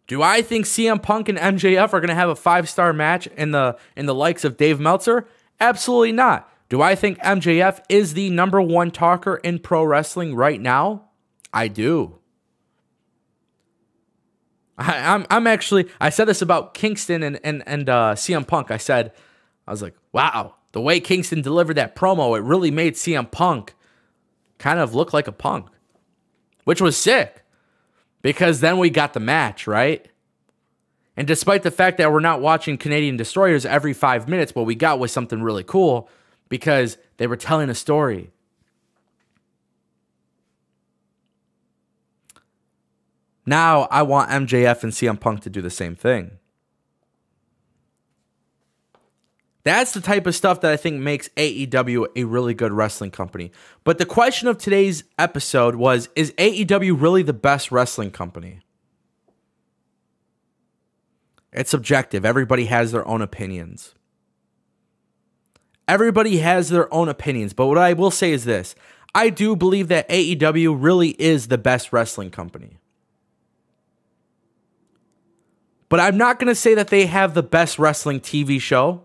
Do I think CM Punk and MJF are going to have a five-star match in the in the likes of Dave Meltzer? Absolutely not. Do I think MJF is the number 1 talker in pro wrestling right now? I do. I, am I'm, I'm actually I said this about Kingston and and and uh, CM Punk. I said I was like, wow, the way Kingston delivered that promo, it really made CM Punk kind of look like a punk, which was sick because then we got the match, right? And despite the fact that we're not watching Canadian destroyers every five minutes, what we got was something really cool because they were telling a story. Now I want MJF and CM Punk to do the same thing. That's the type of stuff that I think makes AEW a really good wrestling company. But the question of today's episode was Is AEW really the best wrestling company? It's subjective. Everybody has their own opinions. Everybody has their own opinions. But what I will say is this I do believe that AEW really is the best wrestling company. But I'm not going to say that they have the best wrestling TV show.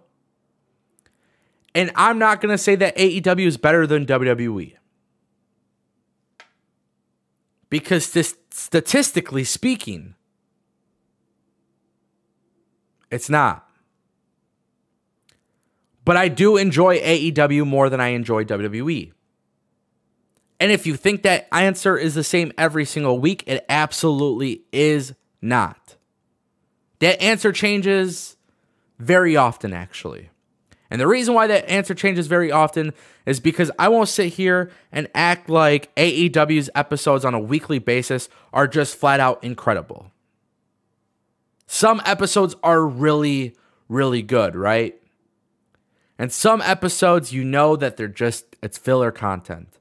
And I'm not going to say that AEW is better than WWE. Because st- statistically speaking, it's not. But I do enjoy AEW more than I enjoy WWE. And if you think that answer is the same every single week, it absolutely is not. That answer changes very often, actually. And the reason why that answer changes very often is because I won't sit here and act like AEW's episodes on a weekly basis are just flat out incredible. Some episodes are really, really good, right? And some episodes, you know that they're just, it's filler content.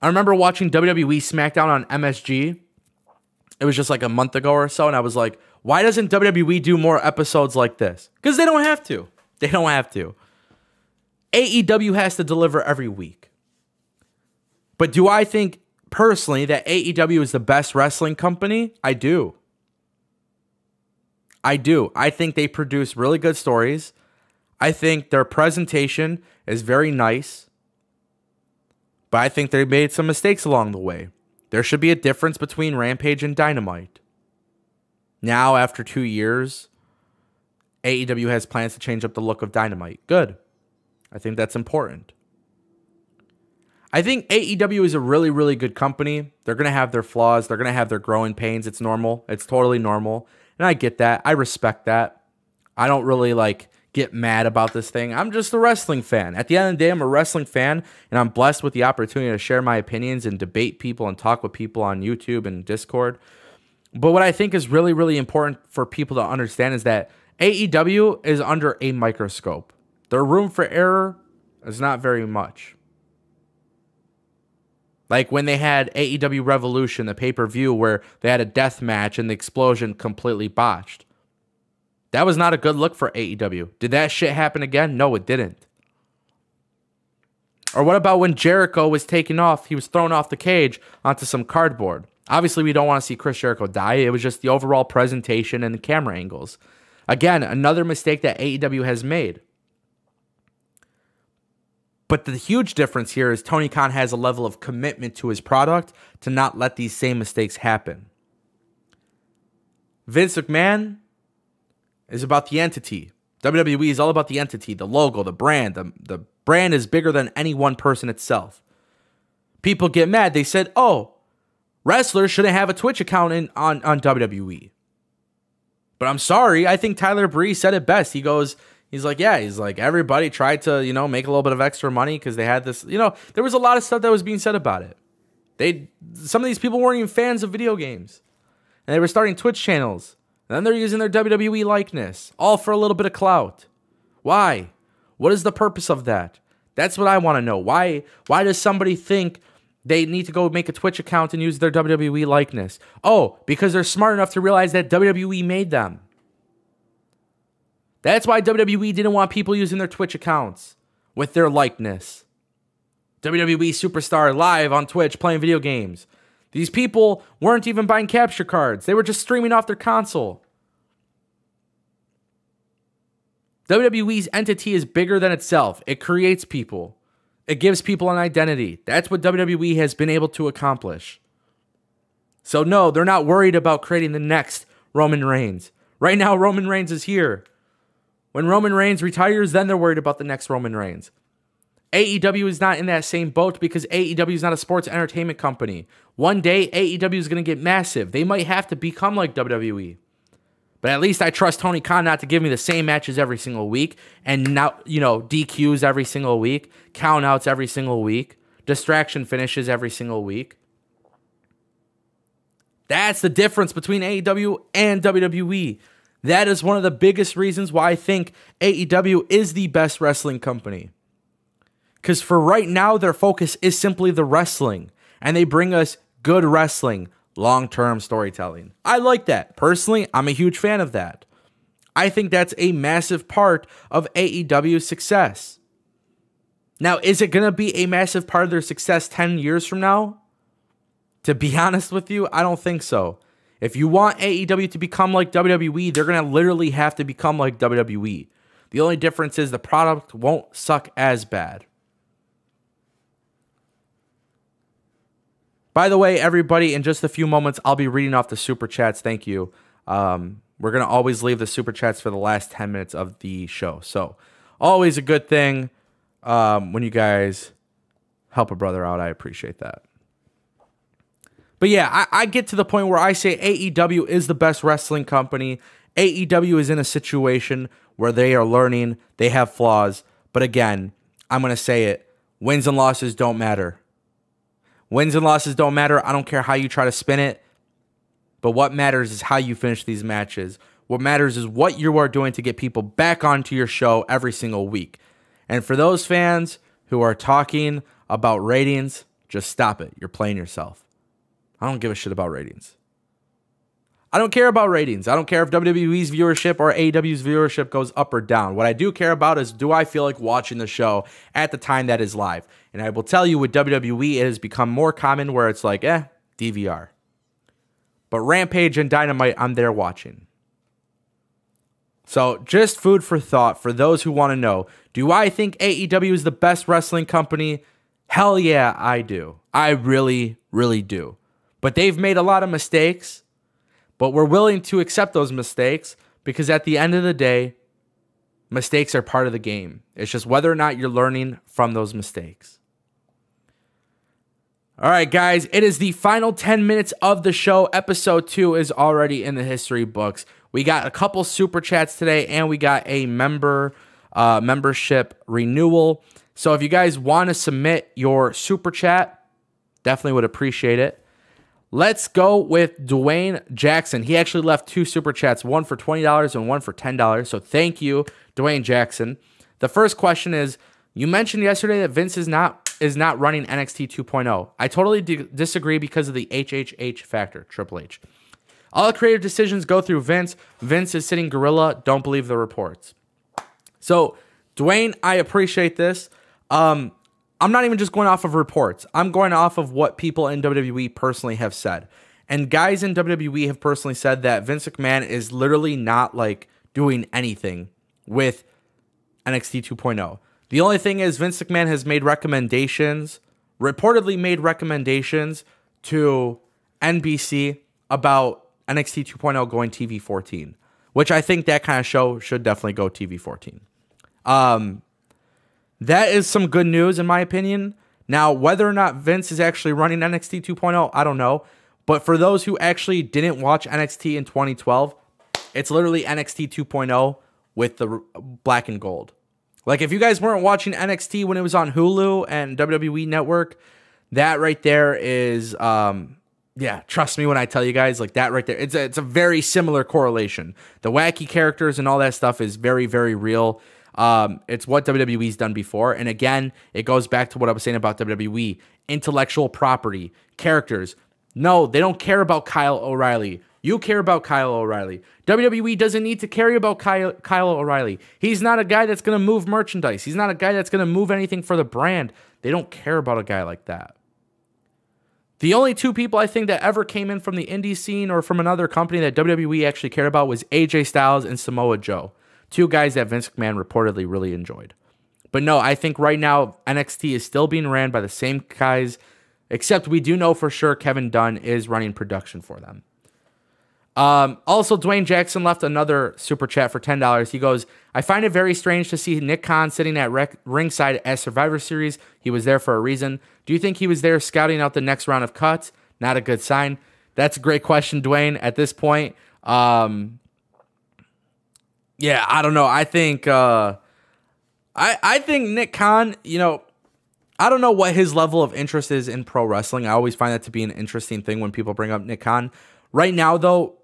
I remember watching WWE SmackDown on MSG. It was just like a month ago or so. And I was like, why doesn't WWE do more episodes like this? Because they don't have to. They don't have to. AEW has to deliver every week. But do I think personally that AEW is the best wrestling company? I do. I do. I think they produce really good stories. I think their presentation is very nice. But I think they made some mistakes along the way. There should be a difference between Rampage and Dynamite. Now, after two years, AEW has plans to change up the look of Dynamite. Good. I think that's important. I think AEW is a really, really good company. They're going to have their flaws. They're going to have their growing pains. It's normal. It's totally normal. And I get that. I respect that. I don't really like get mad about this thing. I'm just a wrestling fan. At the end of the day, I'm a wrestling fan, and I'm blessed with the opportunity to share my opinions and debate people and talk with people on YouTube and Discord. But what I think is really, really important for people to understand is that AEW is under a microscope. Their room for error is not very much. Like when they had AEW Revolution, the pay per view, where they had a death match and the explosion completely botched. That was not a good look for AEW. Did that shit happen again? No, it didn't. Or what about when Jericho was taken off? He was thrown off the cage onto some cardboard. Obviously, we don't want to see Chris Jericho die. It was just the overall presentation and the camera angles. Again, another mistake that AEW has made. But the huge difference here is Tony Khan has a level of commitment to his product to not let these same mistakes happen. Vince McMahon is about the entity. WWE is all about the entity, the logo, the brand. The, the brand is bigger than any one person itself. People get mad. They said, oh, wrestlers shouldn't have a Twitch account in, on, on WWE. But I'm sorry. I think Tyler Breeze said it best. He goes, he's like, yeah, he's like, everybody tried to, you know, make a little bit of extra money because they had this, you know, there was a lot of stuff that was being said about it. They, some of these people weren't even fans of video games. And they were starting Twitch channels. Then they're using their WWE likeness, all for a little bit of clout. Why? What is the purpose of that? That's what I want to know. Why why does somebody think they need to go make a Twitch account and use their WWE likeness? Oh, because they're smart enough to realize that WWE made them. That's why WWE didn't want people using their Twitch accounts with their likeness. WWE Superstar live on Twitch playing video games. These people weren't even buying capture cards, they were just streaming off their console. WWE's entity is bigger than itself. It creates people. It gives people an identity. That's what WWE has been able to accomplish. So no, they're not worried about creating the next Roman Reigns. Right now Roman Reigns is here. When Roman Reigns retires, then they're worried about the next Roman Reigns. AEW is not in that same boat because AEW is not a sports entertainment company. One day, AEW is going to get massive. They might have to become like WWE. But at least I trust Tony Khan not to give me the same matches every single week and now, you know, DQs every single week, countouts every single week, distraction finishes every single week. That's the difference between AEW and WWE. That is one of the biggest reasons why I think AEW is the best wrestling company. Because for right now, their focus is simply the wrestling, and they bring us good wrestling, long term storytelling. I like that. Personally, I'm a huge fan of that. I think that's a massive part of AEW's success. Now, is it going to be a massive part of their success 10 years from now? To be honest with you, I don't think so. If you want AEW to become like WWE, they're going to literally have to become like WWE. The only difference is the product won't suck as bad. By the way, everybody, in just a few moments, I'll be reading off the super chats. Thank you. Um, we're going to always leave the super chats for the last 10 minutes of the show. So, always a good thing um, when you guys help a brother out. I appreciate that. But yeah, I, I get to the point where I say AEW is the best wrestling company. AEW is in a situation where they are learning, they have flaws. But again, I'm going to say it wins and losses don't matter. Wins and losses don't matter. I don't care how you try to spin it. But what matters is how you finish these matches. What matters is what you are doing to get people back onto your show every single week. And for those fans who are talking about ratings, just stop it. You're playing yourself. I don't give a shit about ratings. I don't care about ratings. I don't care if WWE's viewership or AEW's viewership goes up or down. What I do care about is do I feel like watching the show at the time that is live? And I will tell you with WWE, it has become more common where it's like, eh, DVR. But Rampage and Dynamite, I'm there watching. So, just food for thought for those who want to know do I think AEW is the best wrestling company? Hell yeah, I do. I really, really do. But they've made a lot of mistakes but we're willing to accept those mistakes because at the end of the day, mistakes are part of the game. It's just whether or not you're learning from those mistakes. All right, guys, it is the final 10 minutes of the show. Episode two is already in the history books. We got a couple super chats today, and we got a member uh, membership renewal. So if you guys want to submit your super chat, definitely would appreciate it. Let's go with Dwayne Jackson. He actually left two super chats, one for $20 and one for $10. So thank you, Dwayne Jackson. The first question is you mentioned yesterday that Vince is not is not running NXT 2.0. I totally disagree because of the HHH factor, Triple H. All creative decisions go through Vince. Vince is sitting gorilla. Don't believe the reports. So, Dwayne, I appreciate this. Um, I'm not even just going off of reports. I'm going off of what people in WWE personally have said. And guys in WWE have personally said that Vince McMahon is literally not like doing anything with NXT 2.0. The only thing is Vince McMahon has made recommendations, reportedly made recommendations to NBC about NXT 2.0 going TV 14, which I think that kind of show should definitely go TV 14. Um, that is some good news, in my opinion. Now, whether or not Vince is actually running NXT 2.0, I don't know. But for those who actually didn't watch NXT in 2012, it's literally NXT 2.0 with the black and gold. Like, if you guys weren't watching NXT when it was on Hulu and WWE Network, that right there is, um, yeah, trust me when I tell you guys, like that right there, it's a, it's a very similar correlation. The wacky characters and all that stuff is very, very real. Um, it's what WWE's done before. And again, it goes back to what I was saying about WWE intellectual property, characters. No, they don't care about Kyle O'Reilly. You care about Kyle O'Reilly. WWE doesn't need to care about Kyle, Kyle O'Reilly. He's not a guy that's going to move merchandise. He's not a guy that's going to move anything for the brand. They don't care about a guy like that. The only two people I think that ever came in from the indie scene or from another company that WWE actually cared about was AJ Styles and Samoa Joe. Two guys that Vince McMahon reportedly really enjoyed. But no, I think right now NXT is still being ran by the same guys, except we do know for sure Kevin Dunn is running production for them. Um, also, Dwayne Jackson left another super chat for ten dollars. He goes, "I find it very strange to see Nick Khan sitting at rec- ringside at Survivor Series. He was there for a reason. Do you think he was there scouting out the next round of cuts? Not a good sign. That's a great question, Dwayne. At this point, um, yeah, I don't know. I think, uh, I I think Nick Khan, you know." I don't know what his level of interest is in pro wrestling. I always find that to be an interesting thing when people bring up Nick Khan. Right now, though,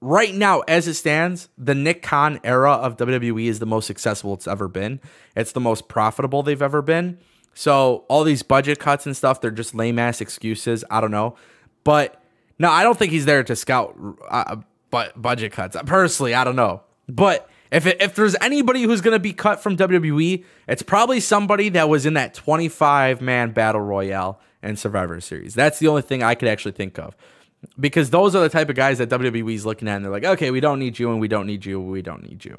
right now, as it stands, the Nick Khan era of WWE is the most successful it's ever been. It's the most profitable they've ever been. So all these budget cuts and stuff, they're just lame ass excuses. I don't know, but no, I don't think he's there to scout uh, budget cuts. Personally, I don't know, but. If, it, if there's anybody who's to be cut from WWE, it's probably somebody that was in that 25 man battle royale and Survivor Series. That's the only thing I could actually think of because those are the type of guys that WWE is looking at and they're like, okay, we don't need you and we don't need you, we don't need you.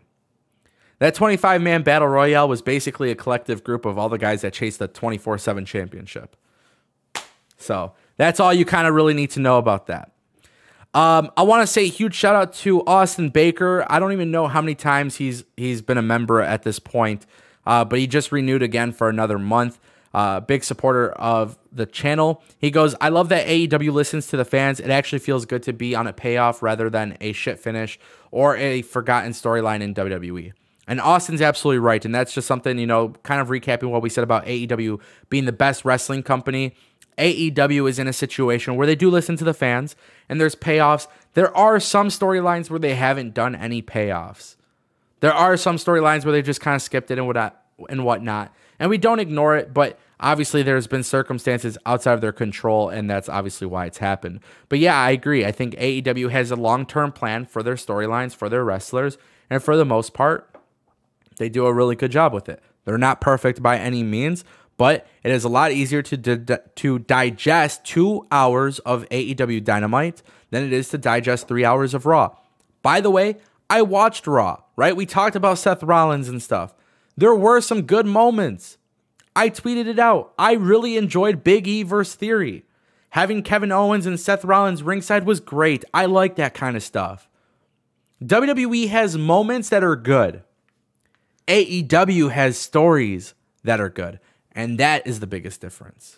That 25 man battle royale was basically a collective group of all the guys that chased the 24 7 championship. So that's all you kind of really need to know about that. Um, I want to say huge shout out to Austin Baker. I don't even know how many times he's he's been a member at this point, uh, but he just renewed again for another month uh, big supporter of the channel. He goes, I love that AEW listens to the fans. It actually feels good to be on a payoff rather than a shit finish or a forgotten storyline in WWE. And Austin's absolutely right. And that's just something, you know, kind of recapping what we said about AEW being the best wrestling company. AEW is in a situation where they do listen to the fans and there's payoffs. There are some storylines where they haven't done any payoffs. There are some storylines where they just kind of skipped it and whatnot. And whatnot. And we don't ignore it, but obviously there's been circumstances outside of their control and that's obviously why it's happened but yeah i agree i think aew has a long-term plan for their storylines for their wrestlers and for the most part they do a really good job with it they're not perfect by any means but it is a lot easier to di- to digest two hours of aew dynamite than it is to digest three hours of raw by the way i watched raw right we talked about seth rollins and stuff there were some good moments I tweeted it out. I really enjoyed Big E versus Theory. Having Kevin Owens and Seth Rollins ringside was great. I like that kind of stuff. WWE has moments that are good. AEW has stories that are good. And that is the biggest difference.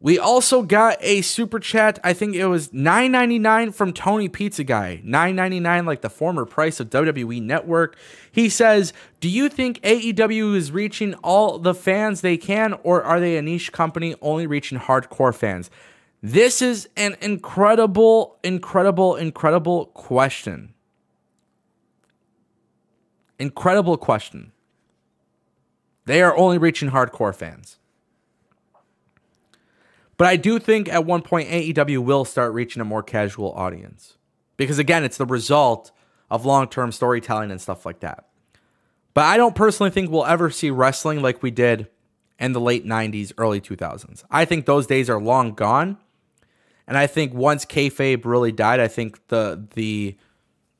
We also got a super chat. I think it was $9.99 from Tony Pizza Guy. $9.99, like the former price of WWE Network. He says, Do you think AEW is reaching all the fans they can, or are they a niche company only reaching hardcore fans? This is an incredible, incredible, incredible question. Incredible question. They are only reaching hardcore fans. But I do think at one point AEW will start reaching a more casual audience. Because again, it's the result of long term storytelling and stuff like that. But I don't personally think we'll ever see wrestling like we did in the late 90s, early 2000s. I think those days are long gone. And I think once kayfabe really died, I think the the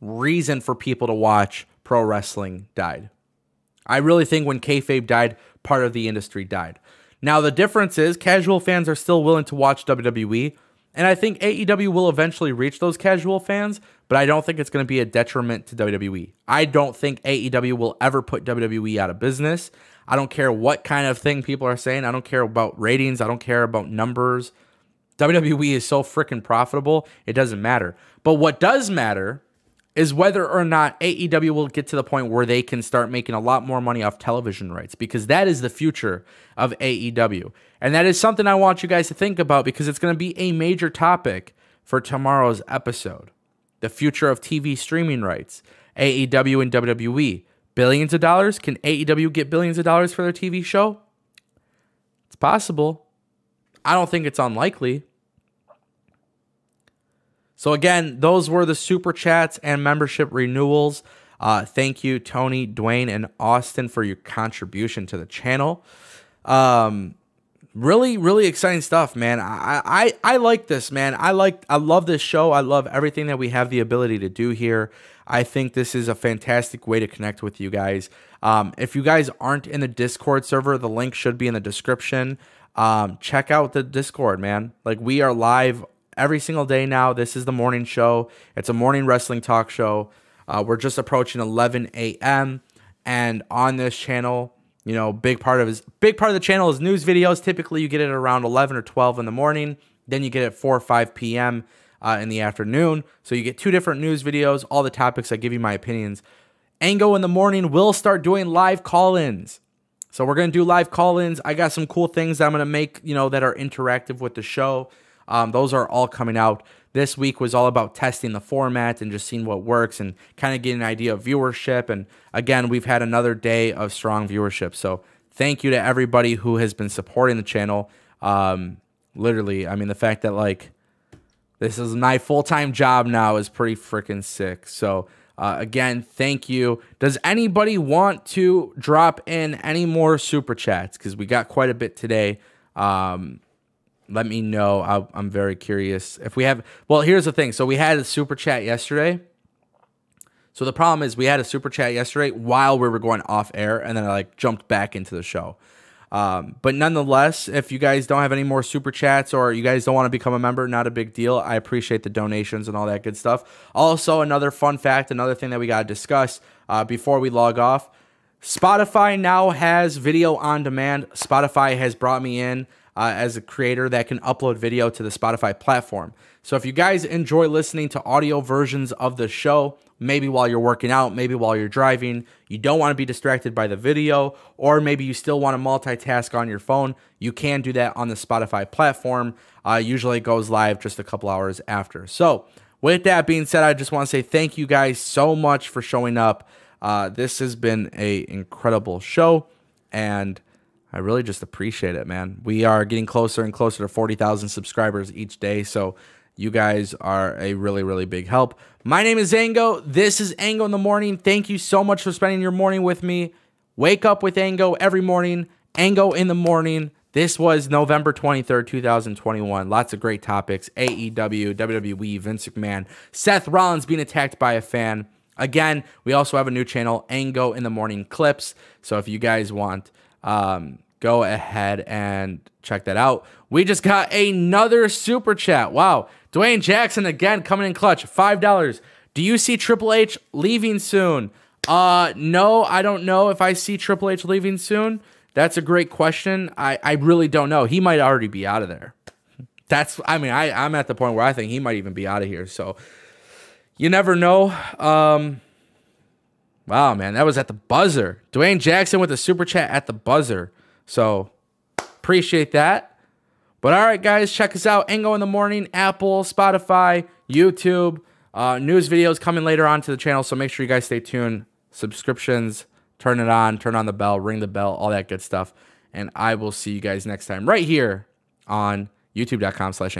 reason for people to watch pro wrestling died. I really think when kayfabe died, part of the industry died. Now, the difference is casual fans are still willing to watch WWE, and I think AEW will eventually reach those casual fans, but I don't think it's going to be a detriment to WWE. I don't think AEW will ever put WWE out of business. I don't care what kind of thing people are saying. I don't care about ratings. I don't care about numbers. WWE is so freaking profitable, it doesn't matter. But what does matter is whether or not AEW will get to the point where they can start making a lot more money off television rights because that is the future of AEW. And that is something I want you guys to think about because it's going to be a major topic for tomorrow's episode. The future of TV streaming rights, AEW and WWE. Billions of dollars? Can AEW get billions of dollars for their TV show? It's possible. I don't think it's unlikely. So again, those were the super chats and membership renewals. Uh, thank you, Tony, Dwayne, and Austin for your contribution to the channel. Um, really, really exciting stuff, man. I, I I like this, man. I like I love this show. I love everything that we have the ability to do here. I think this is a fantastic way to connect with you guys. Um, if you guys aren't in the Discord server, the link should be in the description. Um, check out the Discord, man. Like we are live every single day now. This is the morning show. It's a morning wrestling talk show. Uh, we're just approaching 11 a.m. and on this channel, you know, big part of his big part of the channel is news videos. Typically, you get it around 11 or 12 in the morning. Then you get it 4 or 5 p.m. Uh, in the afternoon. So you get two different news videos, all the topics. I give you my opinions. Ango in the morning will start doing live call-ins. So we're gonna do live call-ins. I got some cool things that I'm gonna make, you know, that are interactive with the show. Um, those are all coming out. This week was all about testing the format and just seeing what works and kind of getting an idea of viewership. And again, we've had another day of strong viewership. So thank you to everybody who has been supporting the channel. Um, literally, I mean, the fact that like this is my full time job now is pretty freaking sick. So uh, again, thank you. Does anybody want to drop in any more super chats? Because we got quite a bit today. Um, let me know. I, I'm very curious. If we have, well, here's the thing. So we had a super chat yesterday. So the problem is we had a super chat yesterday while we were going off air, and then I like jumped back into the show. Um, but nonetheless, if you guys don't have any more super chats or you guys don't want to become a member, not a big deal. I appreciate the donations and all that good stuff. Also, another fun fact, another thing that we got to discuss uh, before we log off. Spotify now has video on demand. Spotify has brought me in uh, as a creator that can upload video to the Spotify platform. So if you guys enjoy listening to audio versions of the show, maybe while you're working out, maybe while you're driving, you don't want to be distracted by the video, or maybe you still want to multitask on your phone, you can do that on the Spotify platform. Uh, usually it goes live just a couple hours after. So with that being said, I just want to say thank you guys so much for showing up. Uh, this has been a incredible show, and I really just appreciate it, man. We are getting closer and closer to 40,000 subscribers each day. So you guys are a really, really big help. My name is Ango. This is Ango in the morning. Thank you so much for spending your morning with me. Wake up with Ango every morning. Ango in the morning. This was November 23rd, 2021. Lots of great topics AEW, WWE, Vince McMahon, Seth Rollins being attacked by a fan. Again, we also have a new channel, Ango in the Morning Clips. So if you guys want um, go ahead and check that out. We just got another super chat. Wow. Dwayne Jackson again coming in clutch. $5. Do you see Triple H leaving soon? Uh no, I don't know if I see Triple H leaving soon. That's a great question. I, I really don't know. He might already be out of there. That's I mean, I, I'm at the point where I think he might even be out of here. So you never know. Um Wow, man, that was at the buzzer. Dwayne Jackson with a super chat at the buzzer. So appreciate that. But all right, guys, check us out. Ango in the morning, Apple, Spotify, YouTube. Uh, news videos coming later on to the channel. So make sure you guys stay tuned. Subscriptions, turn it on, turn on the bell, ring the bell, all that good stuff. And I will see you guys next time right here on youtube.com slash